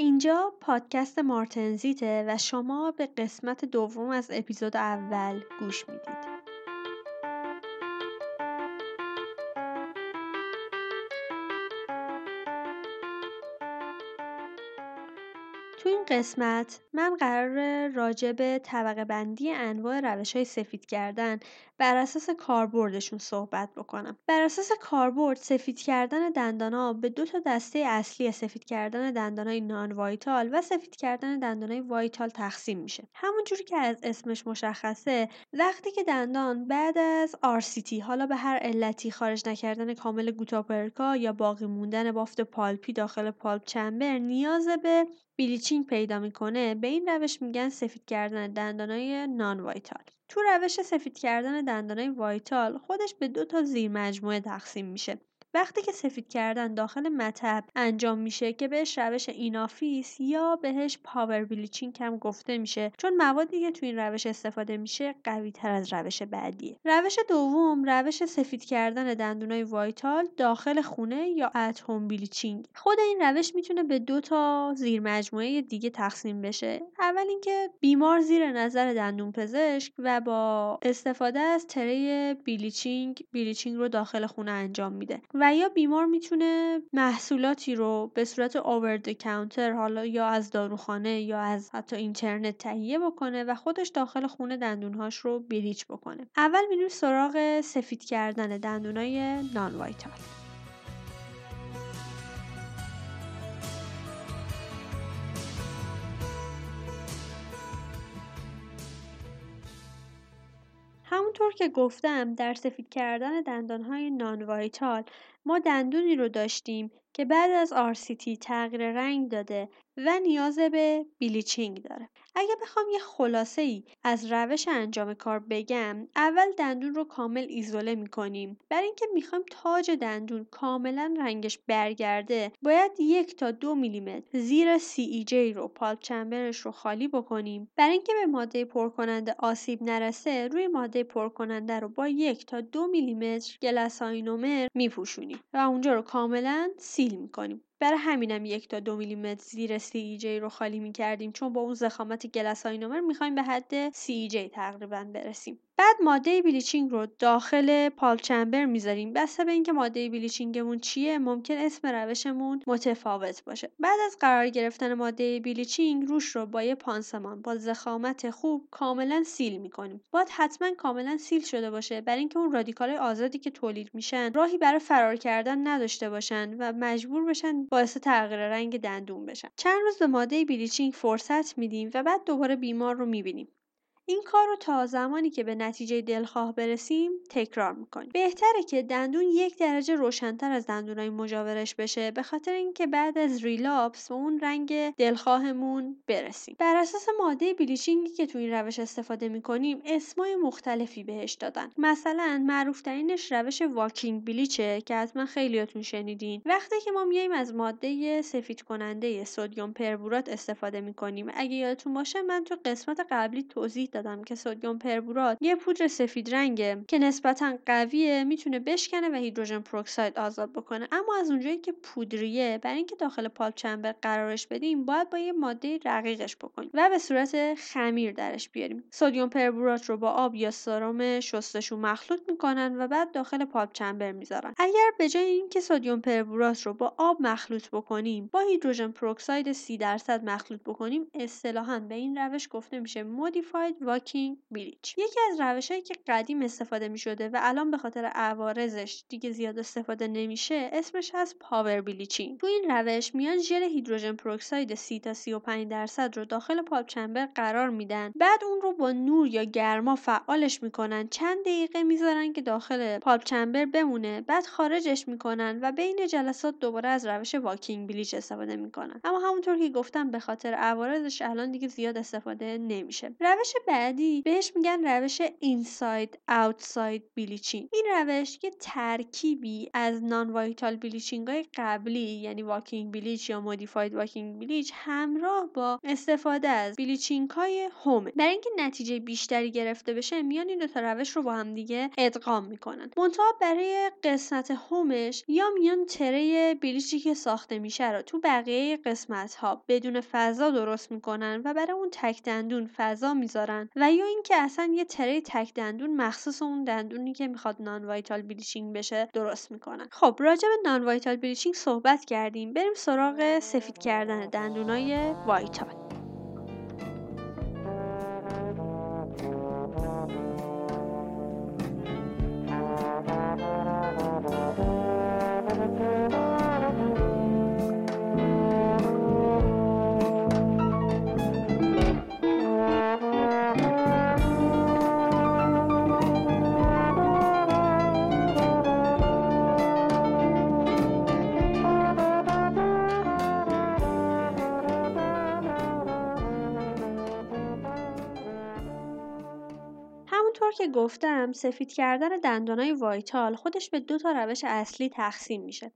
اینجا پادکست مارتنزیته و شما به قسمت دوم از اپیزود اول گوش می‌دید. تو این قسمت من قراره راجع به طبقه بندی انواع روش های سفید کردن بر اساس کاربردشون صحبت بکنم. بر اساس کاربرد سفید کردن دندانا به دو تا دسته اصلی سفید کردن دندانای non-vital و سفید کردن دندانای vital تقسیم میشه. همونجوری که از اسمش مشخصه وقتی که دندان بعد از RCT حالا به هر علتی خارج نکردن کامل gutta-percha یا باقی موندن بافت پالپی داخل pulp chamber نیاز به bleaching پیدا می‌کنه به این روش میگن سفید کردن دندانای non-vital تو روش سفید کردن دندانای vital خودش به دو تا زیر مجموعه تقسیم میشه. وقتی که سفید کردن داخل مطب انجام میشه که بهش روش in-office یا بهش power bleaching هم گفته میشه چون موادی که تو این روش استفاده میشه قوی تر از روش بعدیه. روش دوم روش سفید کردن دندونای vital داخل خونه یا at-home bleaching. خود این روش می‌تونه به دو تا زیر مجموعه دیگه تقسیم بشه. اول اینکه بیمار زیر نظر دندون پزشک و با استفاده از tray bleaching bleaching رو داخل خونه انجام میده. و یا بیمار می‌تونه محصولاتی رو به صورت over the counter حالا یا از داروخانه یا از حتی اینترنت تهیه بکنه و خودش داخل خونه دندونهاش رو bleach بکنه. اول میریم سراغ سفید کردن دندونای non-vital همونطور که گفتم در سفید کردن دندانهای non-vital ما دندونی رو داشتیم. که بعد از RCT تغییر رنگ داده و نیاز به bleaching داره. اگه بخوام یه خلاصه ای از روش انجام کار بگم اول دندون رو کامل ایزوله می‌کنیم برای اینکه می‌خوایم تاج دندون کاملا رنگش برگرده باید یک تا دو میلیمتر زیر CEJ رو pulp chamberش رو خالی بکنیم برای اینکه به ماده پرکننده آسیب نرسه روی ماده پرکننده رو با یک تا دو میلیمتر glass ionomer میپوشونیم و اونجا رو کاملا seal می‌کنیم. برای همینم یک تا دو میلیمتر زیر CEJ رو خالی می کردیم چون با اون ضخامت glass ionomer می‌خوایم به حد CEJ تقریبا برسیم. بعد ماده bleaching رو داخل pulp chamber می‌ذاریم. بسته به اینکه ماده bleachingمون چیه ممکنه اسم روشمون متفاوت باشه. بعد از قرار گرفتن ماده bleaching روش رو با یه پانسمان با ضخامت خوب کاملا seal می‌کنیم. باید حتما کاملا seal شده باشه. برای اینکه اون رادیکال آزادی که تولید میشن راهی برای فرار کردن نداشته باشن و مجبور بشن باعث تغییر رنگ دندون بشن. چند روز به ماده bleaching فرصت میدیم و بعد دوباره بیمار رو می‌بینیم. این کار رو تا زمانی که به نتیجه دلخواه برسیم تکرار می‌کنیم. بهتره که دندون یک درجه روشنتر از دندونای مجاورش بشه به خاطر اینکه بعد از relapse به اون رنگ دلخواهمون برسیم. بر اساس ماده bleaching ی که تو این روش استفاده می‌کنیم اسمای مختلفی بهش دادن. مثلا معروف ترینش روش walking bleach ه که حتما خیلیاتون شنیدین. وقتی که ما میایم از ماده سفید کننده سدیم پربورات استفاده می‌کنیم. اگه یادتون باشه من تو قسمت قبلی توضیح دادم که سدیم پربورات یه پودر سفید رنگه که نسبتا قویه می‌تونه بشکنه و hydrogen peroxide آزاد بکنه. اما از اونجایی که پودریه برای اینکه داخل pulp chamber قرارش بدیم باید با یه ماده رقیقش بکنیم و به صورت خمیر درش بیاریم. سدیم پربورات رو با آب یا سرم شستشو مخلوط می‌کنن و بعد داخل pulp chamber می‌ذارن. اگر به جای اینکه سدیم پربورات رو با آب مخلوط بکنیم با hydrogen peroxide 30 درصد مخلوط بکنیم اصطلاحا به این روش گفته میشه modified walking bleach یکی از روشهایی که قدیم استفاده می شده و الان به خاطر عوارضش دیگه زیاد استفاده نمیشه اسمش هست power bleaching تو این روش میان ژل hydrogen peroxide 30 تا 35 درصد رو داخل pulp chamber قرار میدن. بعد اون رو با نور یا گرما فعالش می‌کنن. چند دقیقه می‌ذارن که داخل pulp chamber بمونه. بعد خارجش می‌کنن و بین جلسات دوباره از روش walking bleach استفاده می‌کنن. اما همونطور که گفتم به خاطر عوارضش الان دیگه زیاد استفاده نمیشه. روش بعدی بهش میگن روش inside outside bleaching این روش که ترکیبی از non-vital bleaching های قبلی یعنی walking bleach یا modified walking bleach همراه با استفاده از bleaching های home ه برای اینکه نتیجه بیشتری گرفته بشه میان این دو تا روش رو با هم دیگه ادغام می‌کنن. منتها برای قسمت home ش یا میان tray bleach ی که ساخته میشه رو تو بقیه قسمت ها بدون فضا درست می‌کنن و برای اون تک دندون فضا می‌ذارن و یا اینکه اصلا یه tray تک دندون مخصوص اون دندونی که می‌خواد non-vital bleaching بشه درست می‌کنن. خب راجع به non-vital bleaching صحبت کردیم. بریم سراغ سفید کردن دندونای vital. همونطور که گفتم سفید کردن دندانای vital خودش به دو تا روش اصلی تقسیم میشه.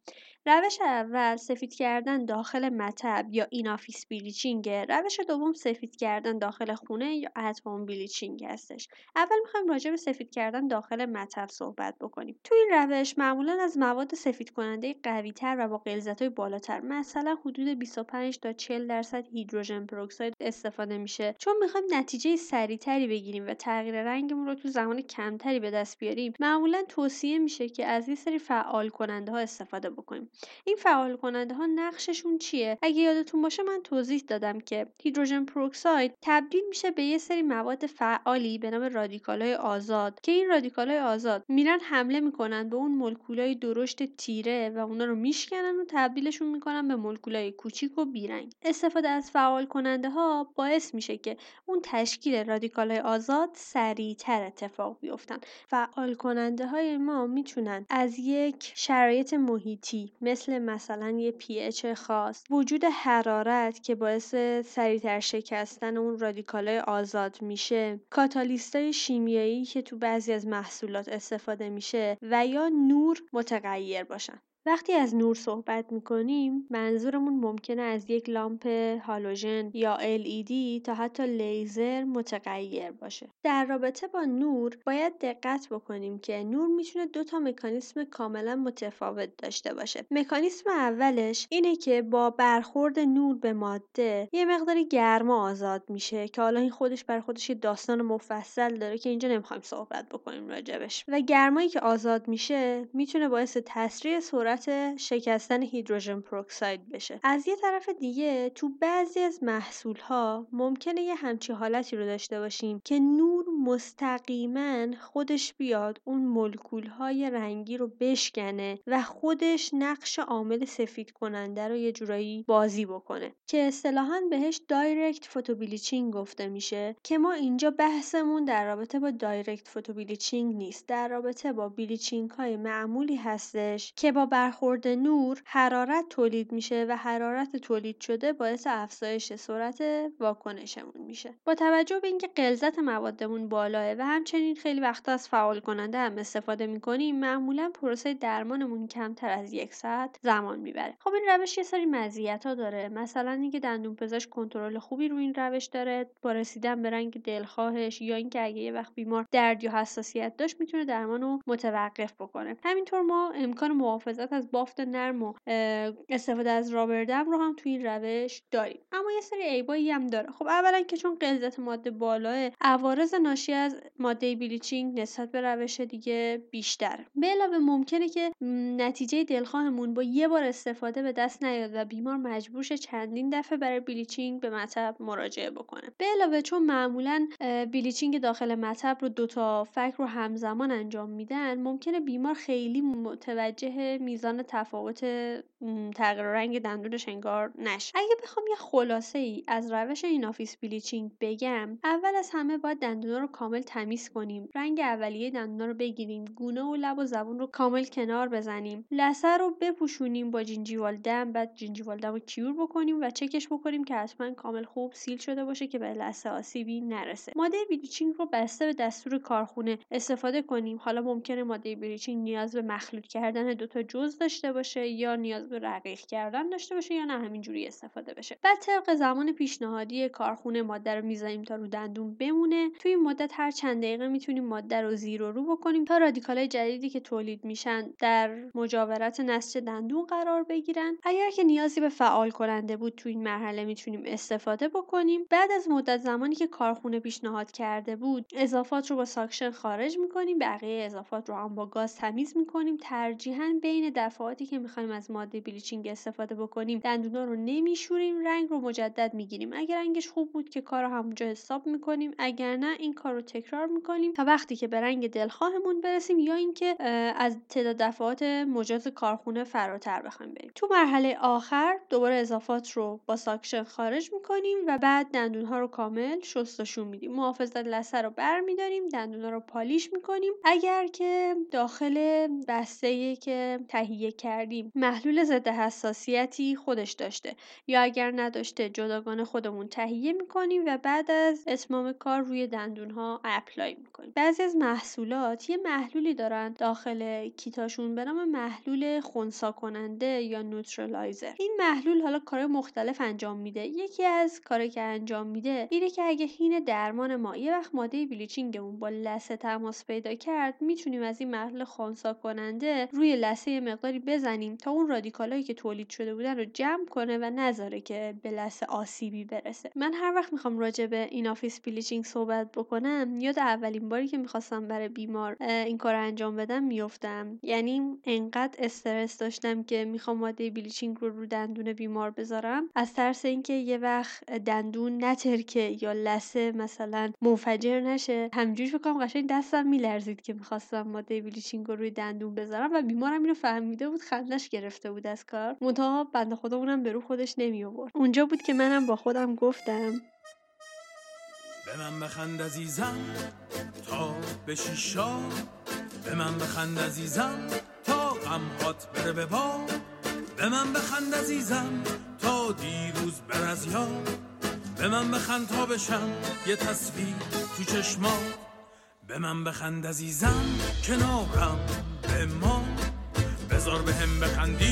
روش اول سفید کردن داخل مطب یا in-office bleaching روش دوم سفید کردن داخل خونه یا at-home bleaching هستش. اول می‌خوایم راجع به سفید کردن داخل مطب صحبت بکنیم. تو این روش معمولا از مواد سفید کننده قوی تر و با غلظت های بالاتر مثلا حدود 25 تا 40 درصد hydrogen peroxide استفاده میشه. چون می‌خوایم نتیجه سریعتری بگیریم و تغییر رنگمون رو تو زمان کمتری به دست بیاریم معمولا توصیه میشه که از این سری فعال کننده ها استفاده بکنیم. این فعال کننده ها نقششون چیه؟ اگه یادتون باشه من توضیح دادم که hydrogen peroxide تبدیل میشه به یه سری مواد فعالی به نام رادیکال های آزاد که این رادیکال های آزاد میرن حمله می‌کنن به اون مولکولای درشت تیره و اونا رو میشکنن و تبدیلشون می‌کنن به مولکولای کوچیک و بیرنگ. استفاده از فعال کننده ها باعث میشه که اون تشکیل رادیکال های آزاد سریعتر اتفاق بیفتن. فعال کننده های ما می‌تونن از یک شرایط محیطی مثل مثلا یه pH خاص وجود حرارت که باعث سریعتر شکستن اون رادیکالای آزاد میشه. کاتالیستای شیمیایی که تو بعضی از محصولات استفاده میشه و یا نور متغیر باشن. وقتی از نور صحبت می‌کنیم منظورمون ممکنه از یک لامپ هالوژن یا LED تا حتی لیزر متغیر باشه. در رابطه با نور باید دقت بکنیم که نور می‌تونه دو تا مکانیسم کاملا متفاوت داشته باشه. مکانیسم اولش اینه که با برخورد نور به ماده یه مقداری گرما آزاد میشه که حالا این خودش بر خودش یه داستان مفصل داره که اینجا نمی‌خوایم صحبت بکنیم راجبش و گرمایی که آزاد میشه می‌تونه باعث تسریع سرعت شکستن hydrogen peroxide بشه. از یه طرف دیگه تو بعضی از محصول ها ممکنه یه همچی حالتی رو داشته باشیم که نور مستقیما خودش بیاد اون مولکول های رنگی رو بشکنه و خودش نقش عامل سفید کننده رو یه جورایی بازی بکنه. که اصطلاحا بهش direct photobleaching گفته میشه که ما اینجا بحثمون در رابطه با direct photobleaching نیست در رابطه با bleaching های معمولی هستش که با برخورد نور حرارت تولید میشه و حرارت تولید شده باعث افزایش سرعت واکنشمون میشه. با توجه به اینکه غلظت موادمون بالاه و همچنین خیلی وقتا از فعال کننده هم استفاده می‌کنیم معمولا پروسه درمانمون کمتر از یک ساعت زمان می‌بره. خب این روش یه سری مزیت ها داره. مثلا اینکه دندون پزشک کنترل خوبی رو این روش داره با رسیدن به رنگ دلخواهش یا اینکه اگه یه وقت بیمار درد یا حساسیت داشت می‌تونه درمان رو متوقف بکنه. همینطور ما امکان محافظت از بافت نرم و استفاده از رابردم رو هم توی این روش داریم. اما یه سری عیبایی هم داره. خب اولا که چون غلظت ماده بالاه عوارض ناشی از ماده بلیچینگ نسبت به روش دیگه بیشتره به علاوه ممکنه که نتیجه دلخواهمون با یه بار استفاده به دست نیاد و بیمار مجبور شه چندین دفعه برای بلیچینگ به مطب مراجعه بکنه. به علاوه چون معمولا بلیچینگ داخل مطب رو دو تا فکر رو همزمان انجام میدن ممکنه بیمار خیلی متوجه میز میزان تفاوت تغییر رنگ دندونش انگار نشه. اگه بخوام یه خلاصه ای از روش in-office bleaching بگم اول از همه باید دندونا رو کامل تمیز کنیم. رنگ اولیه دندونا رو بگیریم. گونه و لب و زبون رو کامل کنار بزنیم. لثه رو بپوشونیم با gingival dam بعد gingival dam رو cure بکنیم و چکش بکنیم که حتما کامل خوب seal شده باشه که به لثه آسیبی نرسه. ماده bleaching رو بسته به دستور کارخونه استفاده کنیم. حالا ممکنه ماده bleaching نیاز به مخلوط کردن دو تا داشته باشه یا نیاز به رقیق کردن داشته باشه یا نه همینجوری استفاده بشه. بعد طبق زمان پیشنهادی کارخونه ماده رو می‌ذاریم تا رو دندون بمونه. توی این مدت هر چند دقیقه می‌تونیم ماده رو زیر و رو بکنیم تا رادیکال جدیدی که تولید میشن در مجاورت نسج دندون قرار بگیرن. اگر که نیازی به فعال کننده بود تو این مرحله می‌تونیم استفاده بکنیم. بعد از مدت زمانی که کارخونه پیشنهاد کرده بود اضافات رو با suction خارج می‌کنیم بقیه اضافات رو هم با گاز تمیز می‌کنیم. ترجیحاً بین دفعاتی که می‌خوایم از ماده bleaching استفاده بکنیم دندونا رو نمیشوریم رنگ رو مجدد می‌گیریم. اگر رنگش خوب بود که کار رو همونجا حساب می‌کنیم اگر نه این کار رو تکرار می‌کنیم تا وقتی که به رنگ دلخواهمون برسیم یا اینکه از تعداد دفعات مجاز کارخونه فراتر بخوایم بریم. تو مرحله آخر دوباره اضافات رو با suction خارج می‌کنیم و بعد دندون ها رو کامل شستشون میدیم. محافظت لثه رو برمیداریم دندون ها رو polish می‌کنیم. اگر که داخل بسته که تهیه کردیم. محلول ضد حساسیتی خودش داشته. یا اگر نداشته جداگانه خودمون تهیه می‌کنیم و بعد از اتمام کار روی دندون ها apply می‌کنیم. بعضی از محصولات یه محلولی دارن داخل کیتاشون به نام محلول خونسا کننده یا نوترالایزر این محلول حالا کار مختلف انجام میده. یکی از کاری که انجام میده اینه که اگه هین درمان ما یه وقت ماده bleaching مون با لثه تماس پیدا کرد می‌تونیم از این محلول خونسا کننده روی یه مقداری بزنیم تا اون رادیکالایی که تولید شده بودن رو جمع کنه و نذاره که به لثه آسیبی برسه. من هر وقت می‌خوام راجع به in-office bleaching صحبت بکنم یاد اولین باری که می‌خواستم برای بیمار این کار انجام بدم میفتم یعنی انقدر استرس داشتم که می‌خوام ماده bleaching رو رو دندون بیمار بذارم. از ترس اینکه یه وقت دندون نترکه یا لثه مثلا منفجر نشه همینجوری فکر کنم قشنگ دستم میلرزید که می‌خواستم ماده bleaching رو روی دندون بذارم و بیمارم اینو فهمیده بود خندش گرفته بود از کار. منتها بنده خدا اونم به رو خودش نمی آورد اونجا بود که منم با خودم گفتم. به من بخند عزیزم تا بشی شاد به من بخند عزیزم تا غم هات بره به با. به من بخند عزیزم تا دیروز بر از یاد به من بخند تا بشم یه تصویر تو چشما. به من بخند عزیزم کنارم به ما. شعور بهمك عندي.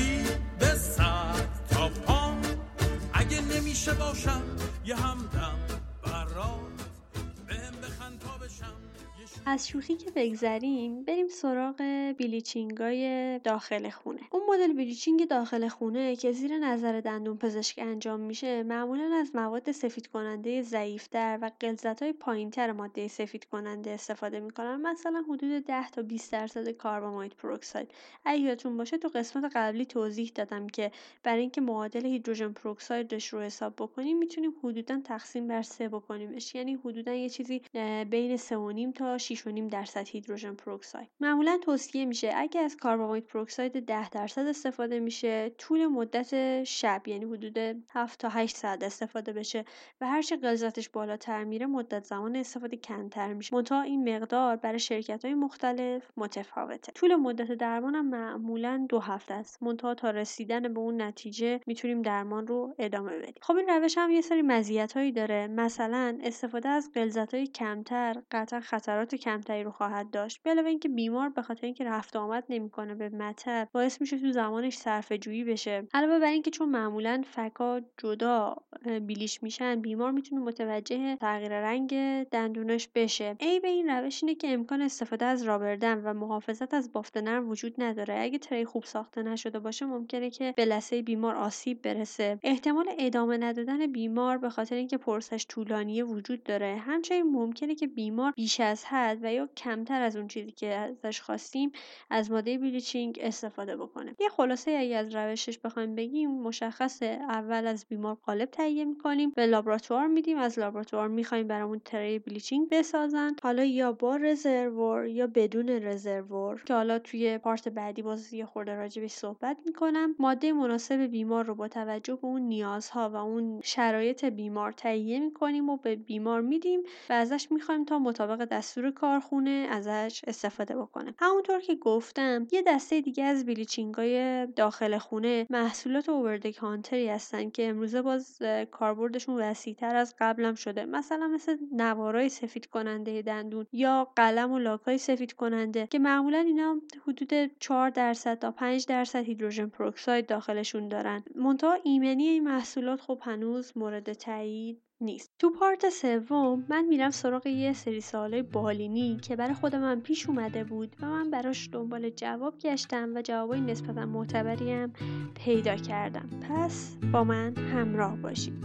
از شوخی که بگذریم بریم سراغ بلیچینگای داخل خونه. اون مدل بلیچینگ داخل خونه که زیر نظر دندون پزشک انجام میشه معمولا از مواد سفید کننده ضعیفتر و غلظت های پایینتر ماده سفید کننده استفاده می‌کنن. مثلا حدود 10 تا 20 درصد کاربامید پروکساید. اگه یادتون باشه تو قسمت قبلی توضیح دادم که برای اینکه معادل hydrogen peroxide ش رو حساب بکنیم می‌تونیم حدودا تقسیم بر سه بکنیمش. یعنی حدودا یه چیزی بین 3.5 تا 6.5 درصد hydrogen peroxide. معمولا توصیه میشه اگه از carbamide peroxide 10 درصد استفاده میشه طول مدت شب یعنی حدود 7 تا 8 ساعت استفاده بشه و هر چه غلظتش بالاتر میره مدت زمان استفاده کمتر میشه. منتها این مقدار برای شرکت های مختلف متفاوته. طول مدت درمان هم معمولا دو هفته است. منتها تا رسیدن به اون نتیجه می‌تونیم درمان رو ادامه بدیم. خب این روش هم یه سری مزیت هایی داره. مثلا استفاده از غلظت های کمتر قطعا خطرات کمتری رو خواهد داشت. علاوه اینکه بیمار به خاطر اینکه رفت آمد نمی‌کنه به مطب باعث میشه تو زمانش صرفه جویی بشه. علاوه بر اینکه چون معمولا فکا جدا بیلیش میشن بیمار می‌تونه متوجه تغییر رنگ دندونش بشه. ای به این روش اینه که امکان استفاده از رابردن و محافظت از بافت نرم وجود نداره. اگه تری خوب ساخته نشده باشه ممکنه که به لثه بیمار آسیب برسه. احتمال ادامه ندادن بیمار به خاطر اینکه پرسش طولانی وجود داره. همچنین ممکنه که بیمار بیش از حد و یا کمتر از اون چیزی که ازش خواستیم از ماده بلیچینگ استفاده بکنه. یه خلاصه اگه از روشش بخوایم بگیم مشخصه اول از بیمار قالب تهیه می‌کنیم به لابراتوار میدیم. از لابراتوار می‌خوایم برامون تری بلیچینگ بسازن. حالا یا با رزرور یا بدون رزرور که حالا توی پارت بعدی باز یه خورده راجبش صحبت می‌کنم. ماده مناسب بیمار رو با توجه به اون نیازها و اون شرایط بیمار تهیه می‌کنیم و به بیمار میدیم و ازش می‌خوایم تا مطابق دستور کارخونه ازش استفاده بکنه. همونطور که گفتم یه دسته دیگه از بلیچینگای داخل خونه محصولات اوورد کانتری هستن که امروزه باز کاربردشون وسیعتر از قبلم شده. مثلا مثل نوارای سفید کننده دندون یا قلم و لاکای سفید کننده که معمولا اینا حدود 4 درصد تا 5 درصد هیدروژن پروکساید داخلشون دارن. منتها ایمنی این محصولات خب هنوز مورد تایید نیست. تو پارت سوم من میرم سراغ یه سری سوالای بالینی که برای خود من پیش اومده بود و من براش دنبال جواب گشتم و جوابای نسبتا معتبری هم پیدا کردم. پس با من همراه باشید.